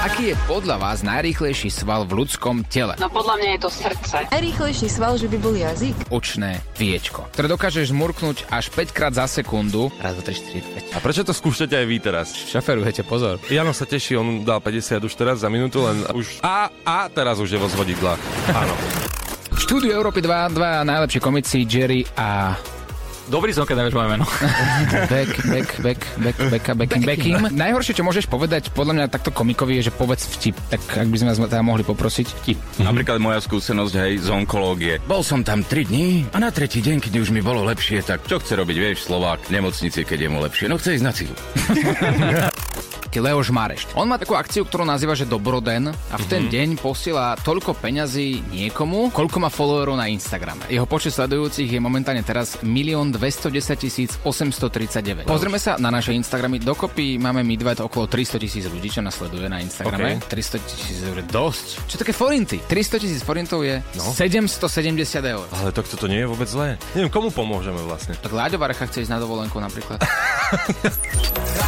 Aký je podľa vás najrýchlejší sval v ľudskom tele? No podľa mňa je to srdce. Najrýchlejší sval, že by bol jazyk. Očné viečko, ktoré dokážeš zmurknúť až 5 krát za sekundu. Raz, 2, 3, 4, 5. A prečo to skúšate aj vy teraz? Šoferujete, pozor. Jano sa teší, on dal 50 už teraz za minútu, len už... A, a teraz už je vo zvodidlách. Áno. V štúdiu Európy 2, dva najlepší komici Jerry a Dobrý som, keď nevieš moje meno. Back, back, back, back, back, back, backing. Najhoršie, čo môžeš povedať, podľa mňa takto komikovi, je, že povedz vtip. Tak ak by sme vás teda mohli poprosiť, vtip. Napríklad moja skúsenosť hej z onkológie. Bol som tam 3 dní a na tretí deň, keď už mi bolo lepšie, tak čo chce robiť, vieš, Slovák v nemocnici, keď je mu lepšie? No chce ísť na cigu. Leoš Mareš. On má takú akciu, ktorú nazýva, že Dobroden a v ten deň posiela toľko peňazí niekomu, koľko má followerov na Instagrame. Jeho počet sledujúcich je momentálne teraz 1 210 839. Pozrieme sa na naše Instagramy. Dokopy máme my dva okolo 300 tisíc ľudí, čo nás sleduje na Instagrame. 300 tisíc eur je dosť. Čo také forinty? 300 tisíc forintov je No. 770 eur. Ale to, to nie je vôbec zlé. Neviem, komu pomôžeme vlastne. Tak Láďo Varecha chce ísť na dovolenku napríklad.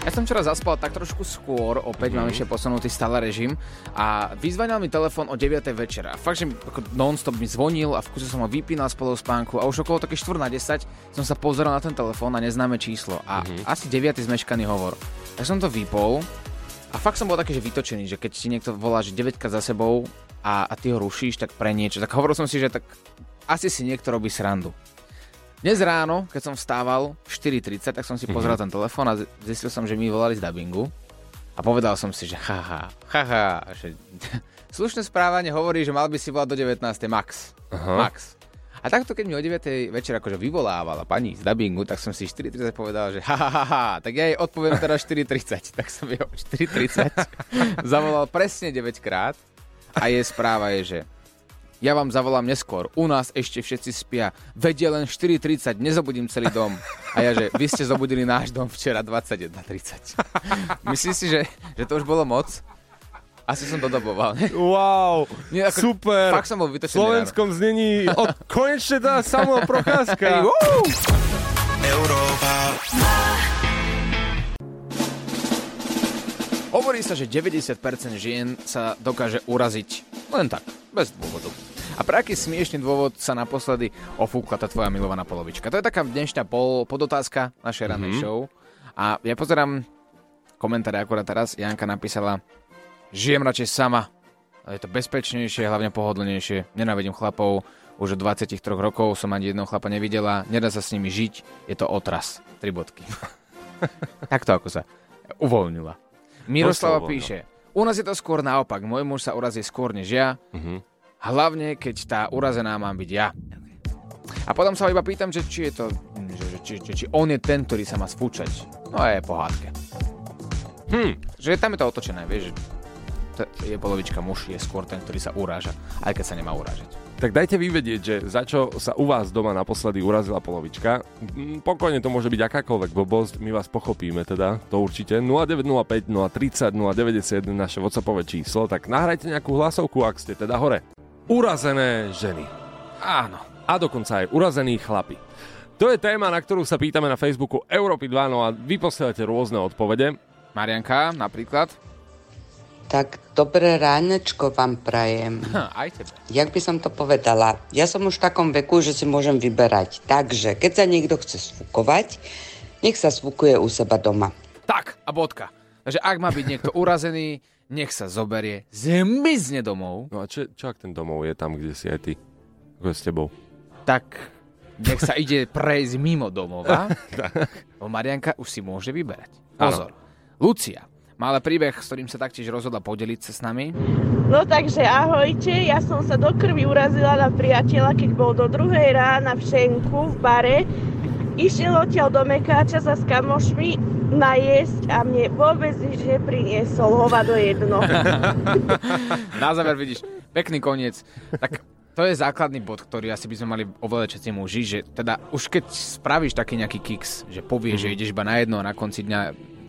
Ja som včera zaspal tak trošku skôr, opäť mám ešte posunutý stále režim a vyzvanil mi telefón o 9. večera. Fakt, že ako non-stop mi zvonil a v kuse som ho vypínal spolu spánku a už okolo také 4 na 10 som sa pozeral na ten telefón a neznáme číslo a asi 9. zmeškaný hovor. Tak som to vypol a fakt som bol taký, že vytočený, že keď ti niekto volá, že 9 krát za sebou a, a ty ho rušíš, tak pre niečo. Tak hovoril som si, že tak asi si niekto robí srandu. Dnes ráno, keď som vstával 4.30, tak som si pozrel ten telefón a zistil som, že mi volali z dubbingu a povedal som si, že haha, haha, že slušné správanie hovorí, že mal by si volať do 19. max. Aha. Max. A takto, keď mi o 9. večer akože vyvolávala pani z dubbingu, tak som si 4.30 povedal, že ha, ha, ha, ha, tak ja jej odpoviem teraz 4.30. Tak som jej o 4.30 zavolal presne 9 krát a jej správa je, že ja vám zavolám neskôr, u nás ešte všetci spia, vedie len 4.30, nezobudím celý dom. A ja, že vy ste zobudili náš dom včera 21.30. Myslíš si, že, že to už bolo moc? Asi som dodoboval. ne? Wow, Nie, ako- super. Fakt som bol v vytočený slovenskom znení od, konečne tá Samuel Procházka. Hovorí sa, že 90% žien sa dokáže uraziť len tak, bez dôvodu. A pre aký smiešný dôvod sa naposledy ofúkla tá tvoja milovaná polovička? To je taká dnešná pol, podotázka našej Mhm. show. A ja pozerám komentáre akurát teraz. Janka napísala, žijem radšej sama. Je to bezpečnejšie, hlavne pohodlnejšie. Nenávidím chlapov. Už od 23 rokov som ani jedného chlapa nevidela. Nedá sa s nimi žiť. Je to otras. Tri bodky. Takto ako sa uvoľnila. Miroslava píše, u nás je to skôr naopak. Môj muž sa urazí skôr než ja. Mhm. Hlavne, keď tá urazená mám byť ja. A potom sa iba pýtam, že či je to, že, či, či, či on je ten, ktorý sa má spúčať. No a je pohádke. Hm. Že tam je to otočené, vieš, že je polovička muž, je skôr ten, ktorý sa uráža, aj keď sa nemá urážať. Tak dajte vyvedieť, že za čo sa u vás doma naposledy urazila polovička. Mm, Pokojne to môže byť akákoľvek blbosť, my vás pochopíme teda, to určite. 0905 030 091 naše WhatsAppové číslo, tak nahrajte nejakú hlasovku, ak ste teda hore. Urazené ženy. Áno. A dokonca aj urazení chlapi. To je téma, na ktorú sa pýtame na Facebooku Európy 2, no a vy posielate rôzne odpovede. Marianka, napríklad. Tak dobré ránečko vám prajem. Hm, aj tebe. Jak by som to povedala? Ja som už v takom veku, že si môžem vyberať. Takže, keď sa niekto chce sfukovať, nech sa sfukuje u seba doma. Tak, a bodka. Takže ak má byť niekto urazený, nech sa zoberie, zmizne domov, No a čo, čo ak ten domov je tam, kde si aj ty? Ako s tebou? tak nech sa ide prejsť mimo domova. Bo Marianka už si môže vyberať. Pozor. Lucia má ale príbeh, s ktorým sa taktiež rozhodla podeliť sa s nami. No takže ahojte, ja som sa do krvi urazila na priateľa, keď bol do druhej rána v Šenku v bare. Išiel odtiaľ do Mekáča sa s kamošmi najesť a mne vôbec nič nepriniesol hovado jedno. Na záver vidíš, pekný koniec. Tak to je základný bod, ktorý asi by sme mali oveľa všetci muži, že teda už keď spravíš taký nejaký kiks, že povieš, mm-hmm. že ideš iba na jedno a na konci dňa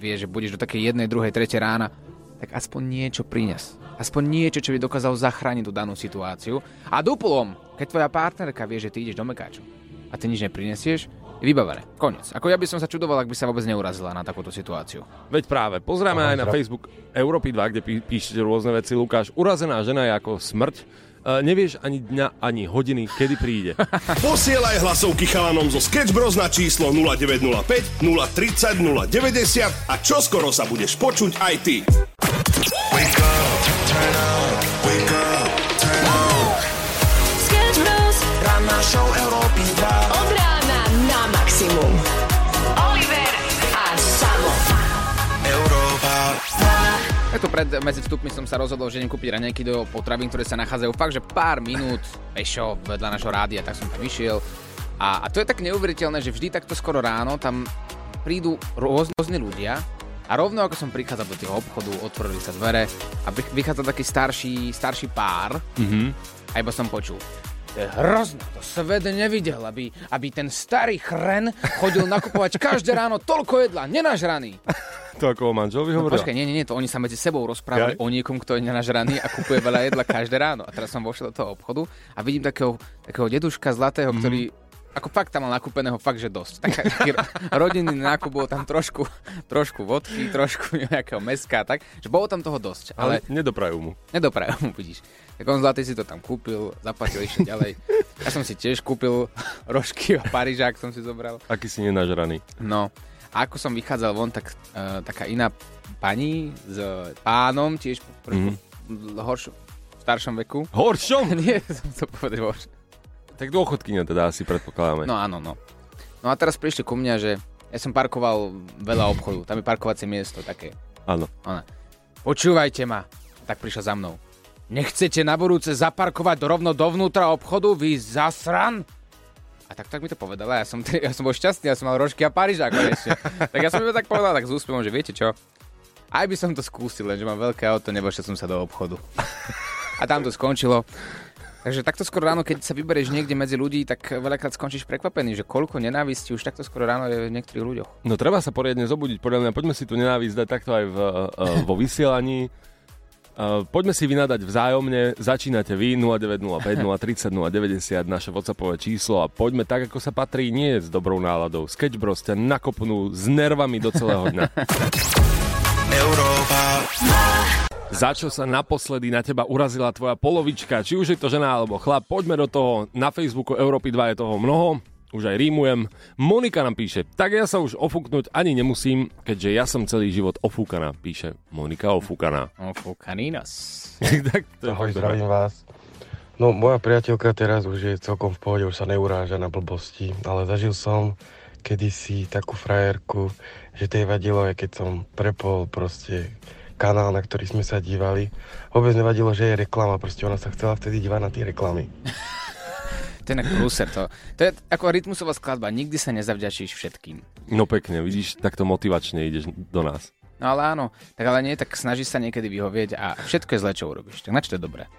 vieš, že budeš do takej jednej, druhej, tretej rána, tak aspoň niečo prines. Aspoň niečo, čo by dokázal zachrániť tú danú situáciu. A duplom, keď tvoja partnerka vie, že ty ideš do mekáču a ty nič neprinesieš, je vybavené. Konec. Ako ja by som sa čudoval, ak by sa vôbec neurazila na takúto situáciu. Veď práve, pozrieme aj na Facebook Európy 2, kde pí- píšete rôzne veci. Lukáš, urazená žena je ako smrť. Uh, nevieš ani dňa, ani hodiny, kedy príde. Posielaj hlasovky chalanom zo Sketch na číslo 0905 030 090 a čoskoro sa budeš počuť aj ty. Takto pred medzi vstupmi som sa rozhodol, že idem kúpiť raňajky do potravín, ktoré sa nachádzajú fakt, že pár minút pešo vedľa našho rádia, tak som tam išiel. A, a to je tak neuveriteľné, že vždy takto skoro ráno tam prídu rôz- rôzni ľudia a rovno ako som prichádzal do toho obchodu, otvorili sa dvere a vych- vychádzal taký starší, starší pár mm-hmm. a iba som počul. To je hrozné, to svet nevidel, aby, aby ten starý chren chodil nakupovať každé ráno toľko jedla, nenažraný. To ako o manželovi No hovorila? počkaj, nie, nie, nie, to oni sa medzi sebou rozprávali Jaj. o niekom, kto je nenažraný a kupuje veľa jedla každé ráno. A teraz som vošiel do toho obchodu a vidím takého, takého deduška zlatého, ktorý ako fakt tam mal nakúpeného fakt, že dosť. Taký, taký rodinný nákup, bolo tam trošku, trošku vodky, trošku nejakého meska, tak, že bolo tam toho dosť. Ale Ale nedoprajú mu. nedoprajú mu, vidíš. Tak on zlatý si to tam kúpil, zaplatil ešte ďalej. Ja som si tiež kúpil rožky a Parížák som si zobral. Aký si nenažraný. No, a ako som vychádzal von, tak uh, taká iná pani s pánom, tiež mm-hmm. horšom, v staršom veku. Horšom? Nie, som chcel povedať horšom. Tak dôchodkyňa teda asi predpokladáme. No áno, no. No a teraz prišli ku mňa, že ja som parkoval veľa obchodu, tam je parkovacie miesto také. Áno. Ona, počúvajte ma. Tak prišla za mnou. Nechcete na budúce zaparkovať rovno dovnútra obchodu, vy zasran? A tak, tak mi to povedala, ja som, ja som bol šťastný, ja som mal rožky a Paríža konečne. tak ja som iba tak povedal, tak s úspevom, že viete čo, aj by som to skúsil, lenže mám veľké auto, nevošiel som sa do obchodu. a tam to skončilo. Takže takto skoro ráno, keď sa vyberieš niekde medzi ľudí, tak veľakrát skončíš prekvapený, že koľko nenávisti už takto skoro ráno je v niektorých ľuďoch. No treba sa poriadne zobudiť, podľa mňa poďme si tu nenávisť dať takto aj v, uh, vo vysielaní. Uh, poďme si vynadať vzájomne, začínate vy 0905 030 090 naše WhatsAppové číslo a poďme tak, ako sa patrí, nie s dobrou náladou. Sketch Bros ťa nakopnú s nervami do celého dňa. Za čo sa naposledy na teba urazila tvoja polovička, či už je to žena alebo chlap, poďme do toho. Na Facebooku Európy 2 je toho mnoho, už aj rímujem. Monika nám píše, tak ja sa už ofúknuť ani nemusím, keďže ja som celý život ofúkaná, píše Monika ofúkaná. Ofúkaný nás. tak to Ahoj, zdravím vás. No, moja priateľka teraz už je celkom v pohode, už sa neuráža na blbosti, ale zažil som kedysi takú frajerku, že tej vadilo, aj keď som prepol proste kanál, na ktorý sme sa dívali. Vôbec nevadilo, že je reklama, proste ona sa chcela vtedy dívať na tie reklamy. To je prúser. To, to je ako rytmusová skladba. Nikdy sa nezavďačíš všetkým. No pekne, vidíš, takto motivačne ideš do nás. No ale áno, tak ale nie, tak snažíš sa niekedy vyhovieť a všetko je zle, čo urobíš. Tak na čo to je dobré?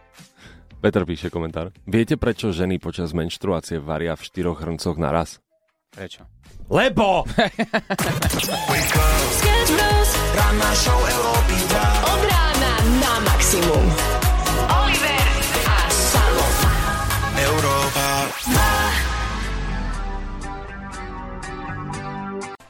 Peter píše komentár. Viete, prečo ženy počas menštruácie varia v štyroch hrncoch naraz? Prečo? Lebo! Ranná show Európy 2. Od rána na maximum.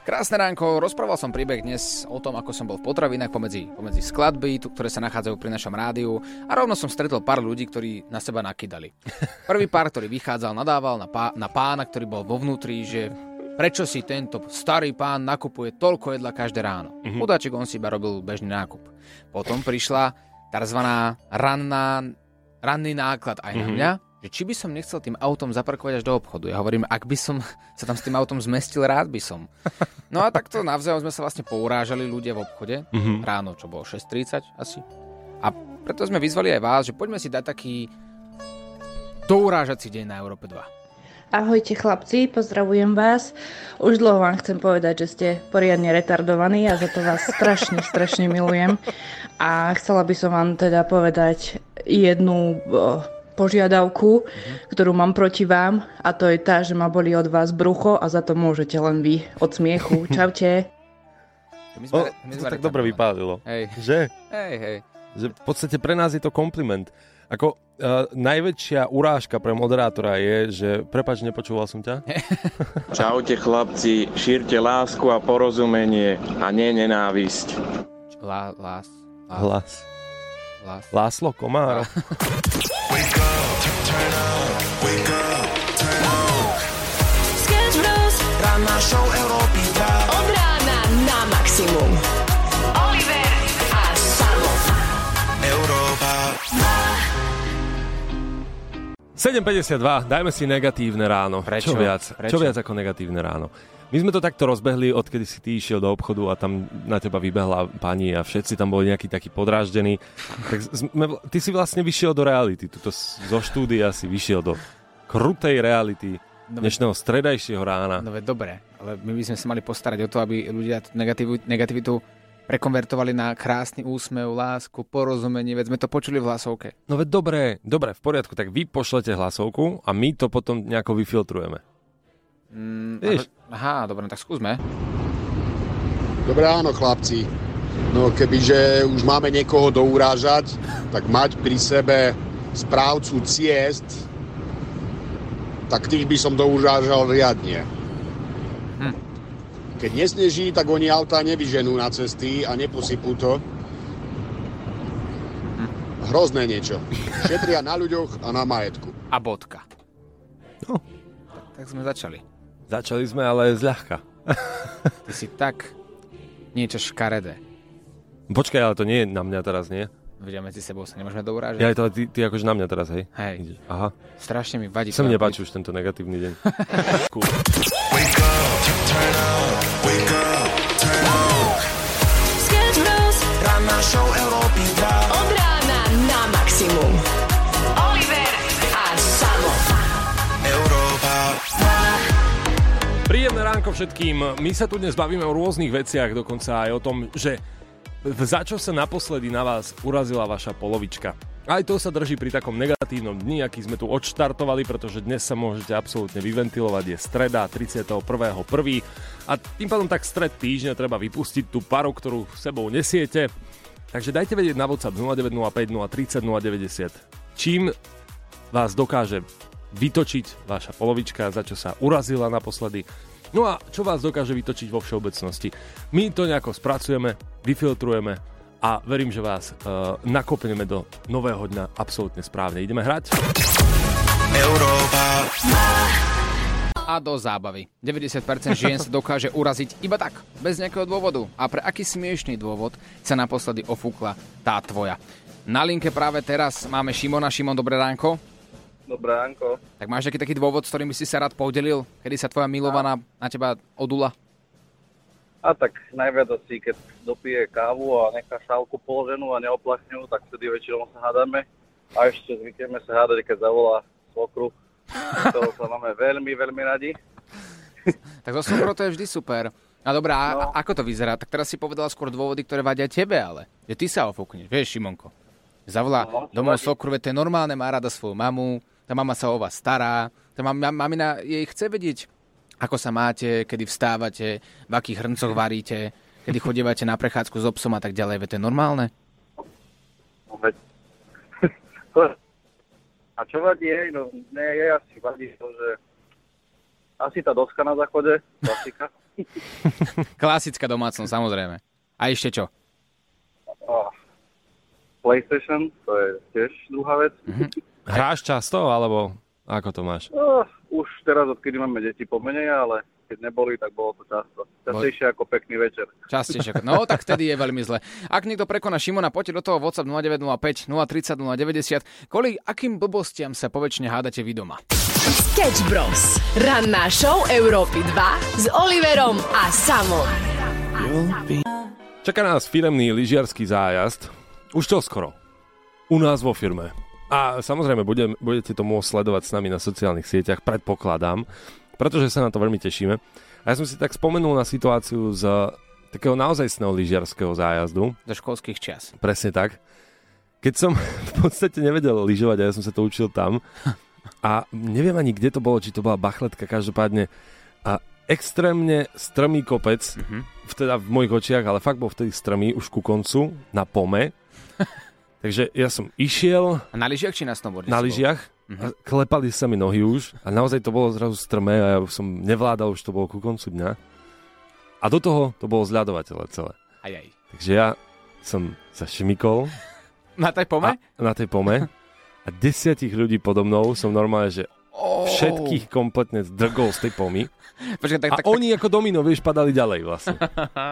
Krásne ránko, rozprával som príbeh dnes o tom, ako som bol v potravinách pomedzi, pomedzi skladby, tu, ktoré sa nachádzajú pri našom rádiu a rovno som stretol pár ľudí, ktorí na seba nakydali. Prvý pár, ktorý vychádzal, nadával na, pá, na pána, ktorý bol vo vnútri, že prečo si tento starý pán nakupuje toľko jedla každé ráno. Mm-hmm. Chudáček, on si iba robil bežný nákup. Potom prišla tzv. ranná, ranný náklad aj na mňa, že či by som nechcel tým autom zaparkovať až do obchodu. Ja hovorím, ak by som sa tam s tým autom zmestil, rád by som. No a takto navzájom sme sa vlastne pourážali ľudia v obchode. Mm-hmm. Ráno, čo bolo 6.30 asi. A preto sme vyzvali aj vás, že poďme si dať taký dourážací deň na Európe 2. Ahojte chlapci, pozdravujem vás. Už dlho vám chcem povedať, že ste poriadne retardovaní a za to vás strašne, strašne milujem. A chcela by som vám teda povedať jednu požiadavku, ktorú mám proti vám a to je tá, že ma boli od vás brucho a za to môžete len vy od smiechu. Čaute. My O, to tak dobre vypálilo. Hej. Že? Hej, hej. Že v podstate pre nás je to kompliment. Ako uh, najväčšia urážka pre moderátora je, že prepač, nepočúval som ťa. Čaute chlapci, šírte lásku a porozumenie a nie nenávisť. Lá, lás. Hlas. Lás. Láslo Komár. Sketch Bros. Ranná show Európy 2. Od rána na maximum. 7.52, dajme si negatívne ráno. Prečo? Čo viac? Prečo? Čo viac ako negatívne ráno? My sme to takto rozbehli, odkedy si ty išiel do obchodu a tam na teba vybehla pani a všetci tam boli nejakí takí podráždení. Tak sme, ty si vlastne vyšiel do reality. Tuto zo štúdia si vyšiel do krutej reality No, dnešného stredajšieho rána. No dobre, ale my by sme sa mali postarať o to, aby ľudia tú negativitu prekonvertovali na krásny úsmev, lásku, porozumenie, veď sme to počuli v hlasovke. No veď dobre, dobre, v poriadku, tak vy pošlete hlasovku a my to potom nejako vyfiltrujeme. Mm, Vieš. Aha, dobre, tak skúsme. Dobré ráno, chlapci. No kebyže už máme niekoho dourážať, tak mať pri sebe správcu ciest, tak tých by som dourážal riadne. Keď nesneží, tak oni auta nevyženú na cesty a neposypú to. Hrozné niečo. Šetria na ľuďoch a na majetku. A bodka. No. Tak, tak sme začali. Začali sme ale zľahka. Ty si tak niečo škaredé. Počkaj, ale to nie je na mňa teraz, nie? Vedia, medzi sebou sa nemôžeme dourážať. Ja, to, ty, ty akože na mňa teraz, hej? Hej. Ideš. Aha. Strašne mi vadí. Tvoja nepáči už tento negatívny deň. cool. Sketch Bros. Ranná show Európy 2. Od rána na maximum. Oliver a Samo. Európa Príjemné ránko všetkým. My sa tu dnes bavíme o rôznych veciach, dokonca aj o tom, že za čo sa naposledy na vás urazila vaša polovička. Aj to sa drží pri takom negatívnom dni, aký sme tu odštartovali, pretože dnes sa môžete absolútne vyventilovať. Je streda 31.1. A tým pádom tak stred týždňa treba vypustiť tú paru, ktorú sebou nesiete. Takže dajte vedieť na WhatsApp 0905 030 090. Čím vás dokáže vytočiť vaša polovička, za čo sa urazila naposledy. No a čo vás dokáže vytočiť vo všeobecnosti. My to nejako spracujeme, vyfiltrujeme a verím, že vás uh, nakopneme do nového dňa absolútne správne. Ideme hrať? Európa a do zábavy. 90% žien sa dokáže uraziť iba tak, bez nejakého dôvodu. A pre aký smiešný dôvod sa naposledy ofúkla tá tvoja? Na linke práve teraz máme Šimona. Šimon, dobré ránko. Dobré ránko. Tak máš taký taký dôvod, s ktorým by si sa rád podelil? Kedy sa tvoja milovaná na teba odula? A tak najviac asi, keď dopije kávu a nechá šálku položenú a neoplachňujú, tak vtedy väčšinou sa hádame. A ešte zvykneme sa hádať, keď zavolá svokru, ktorou sa máme veľmi, veľmi radi. Tak zo sokrou to je vždy super. A dobrá, a a ako to vyzerá? Tak teraz si povedala skôr dôvody, ktoré vadia tebe, ale. Že ty sa ofúkneš, vieš, Šimonko. Zavolá No, čo domov sokru, veď to je normálne, má rada svoju mamu, tá mama sa o vás stará, tá mam, mam- mamina jej chce vedieť, ako sa máte, kedy vstávate, v akých hrncoch varíte, kedy chodívate na prechádzku s obsom a tak ďalej, veď to je normálne. No, a čo vadí jej? No, ne, jej asi vadí to, že asi tá doska na záchode, klasika. Klasická domácnosť, samozrejme. A ešte čo? PlayStation, to je tiež druhá vec. Hráš často, alebo ako to máš? No, už teraz, odkedy máme deti, pomenej, ale keď neboli, tak bolo to často. Častejšie ako pekný večer. Častejšie. No, tak vtedy je veľmi zle. Ak niekto prekoná Šimona, poďte do toho WhatsApp 0905 030 090. Kvôli akým blbostiam sa poväčšine hádate vy doma? Sketch Bros. Ranná show Európy 2 s Oliverom a Samom. Čaká nás firemný lyžiarsky zájazd. Už to skoro. U nás vo firme. A samozrejme, budem, budete to môcť sledovať s nami na sociálnych sieťach, predpokladám, pretože sa na to veľmi tešíme. A ja som si tak spomenul na situáciu z takého naozajstného lyžiarského zájazdu. Zo školských čias. Presne tak. keď som v podstate nevedel lyžovať a ja som sa to učil tam a neviem ani, kde to bolo, či to bola bachletka, každopádne a extrémne strmý kopec, mm-hmm. teda v mojich očiach, ale fakt bol vtedy strmý už ku koncu, na pome. Takže ja som išiel... A na lyžiach či na snowboarde? Na lyžiach. A klepali sa mi nohy už a naozaj to bolo zrazu strmé a ja som nevládal, už to bolo ku koncu dňa. A do toho to bolo zľadovateľe celé. Aj, aj. Takže ja som sa šmikol Na tej pome? a, na tej pome a desiatich ľudí podo mnou som normálne, že Oh. všetkých kompletne zdrgol z tej pomy. Počkaj, tak, a tak, oni ako domino, vieš, padali ďalej vlastne.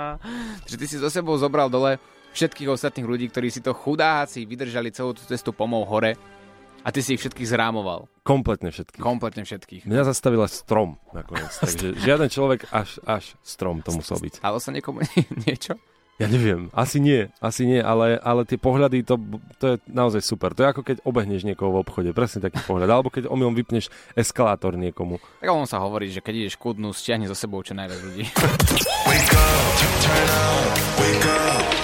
že ty si so sebou zobral dole všetkých ostatných ľudí, ktorí si to chudáci vydržali celú tú cestu pomou hore a ty si ich všetkých zrámoval. Kompletne všetkých. Kompletne všetkých. Mňa zastavila strom nakoniec, takže žiaden človek až, až strom to musel byť. Stalo sa niekomu niečo? Ja neviem, asi nie, asi nie, ale, ale tie pohľady, to, to je naozaj super. To je ako keď obehneš niekoho v obchode, presne taký pohľad. Alebo keď omylom vypneš eskalátor niekomu. Tak on sa hovorí, že keď ideš kudnú, stiahni so sebou čo najviac ľudí. Sketch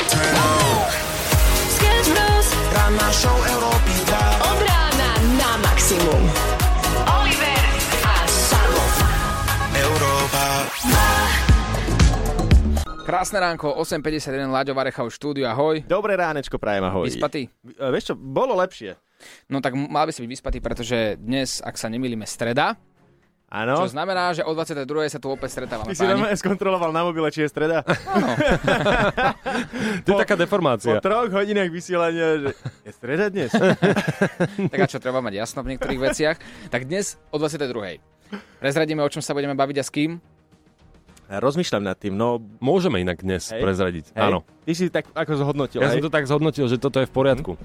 Ranná show Európy 2. Od rána na maximum. Oliver a Samo. Európa Krásne ránko, 8.51, Láďo Varecha štúdiu, ahoj. Dobré ránečko, prajem ahoj. Vyspatý? E, Vieš čo, bolo lepšie. No tak mal by si byť vyspatý, pretože dnes, ak sa nemýlime, streda. Áno. Čo znamená, že o 22. sa tu opäť stretávame. Ty si normálne skontroloval na mobile, či je streda? To je taká deformácia. Po troch hodinách vysielania, že je streda dnes? tak a čo, treba mať jasno v niektorých veciach. Tak dnes o 22. Prezradíme, o čom sa budeme baviť a s kým. Rozmýšľam nad tým, no... Môžeme inak dnes Hej. prezradiť. Hej. Áno. Ty si tak ako zhodnotil, Ja hej? som to tak zhodnotil, že toto je v poriadku.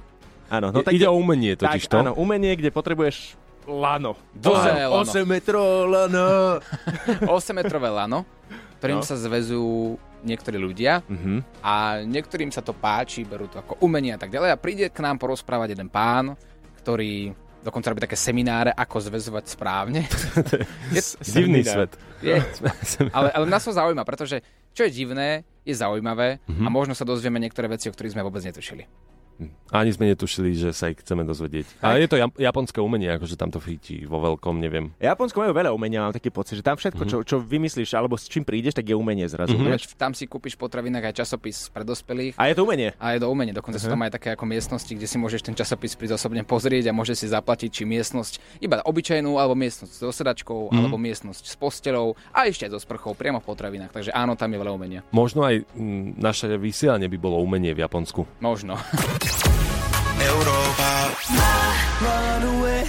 Áno, no Ide o umenie totiž to. tak, Áno, umenie, kde potrebuješ lano. Dlhé lano. 8 metrov lano. 8-metrové lano, ktorým No. sa zväzujú niektorí ľudia Mhm. a niektorým sa to páči, berú to ako umenie a tak ďalej a príde k nám porozprávať jeden pán, ktorý dokonca robí také semináre, ako zväzovať správne. je, Divný svet. Je, ale, ale nás to zaujíma, pretože čo je divné, je zaujímavé Mhm. a možno sa dozvieme niektoré veci, o ktorých sme vôbec netušili. Ani sme netušili, že sa ich chceme dozvedieť. Ale je to jap- japonské umenie, akože tam to chytí vo veľkom, neviem. Japonsko majú veľa umenia, mám taký pocit, že tam všetko, čo, čo vymyslíš alebo s čím prídeš, tak je umenie zrazu. Mhm. vieš? Tam si kúpiš potravinách aj časopis pre dospelých. A je to umenie. A je to umenie. Dokonca sú Mhm. tam aj také ako miestnosti, kde si môžeš ten časopis prísť osobne pozrieť a môžeš si zaplatiť, či miestnosť iba obyčajnú, alebo miestnosť so sedačkou, Mhm. alebo miestnosť s postelou a ešte aj so sprchou priamo v potravinách. Takže áno, tam je veľa umenia. Možno aj mm, naše vysielanie by bolo umenie v Japonsku. Možno. Európa. Run away.